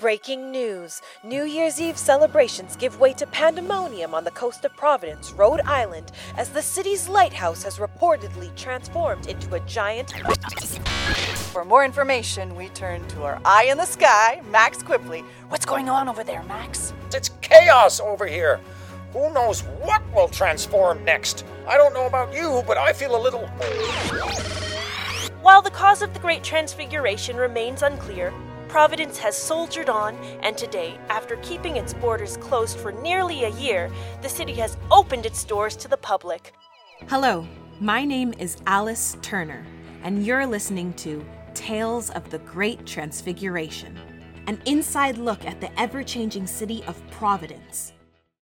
Breaking news New Year's Eve celebrations give way to pandemonium on the coast of Providence, Rhode Island, as the city's lighthouse has reportedly transformed into a giant. For more information, we turn to our eye in the sky, Max Quipley. What's going on over there, Max? It's chaos over here. Who knows what will transform next? I don't know about you, but I feel a little. While the cause of the Great Transfiguration remains unclear, Providence has soldiered on, and today, after keeping its borders closed for nearly a year, the city has opened its doors to the public. Hello, my name is Alice Turner, and you're listening to Tales of the Great Transfiguration, an inside look at the ever changing city of Providence.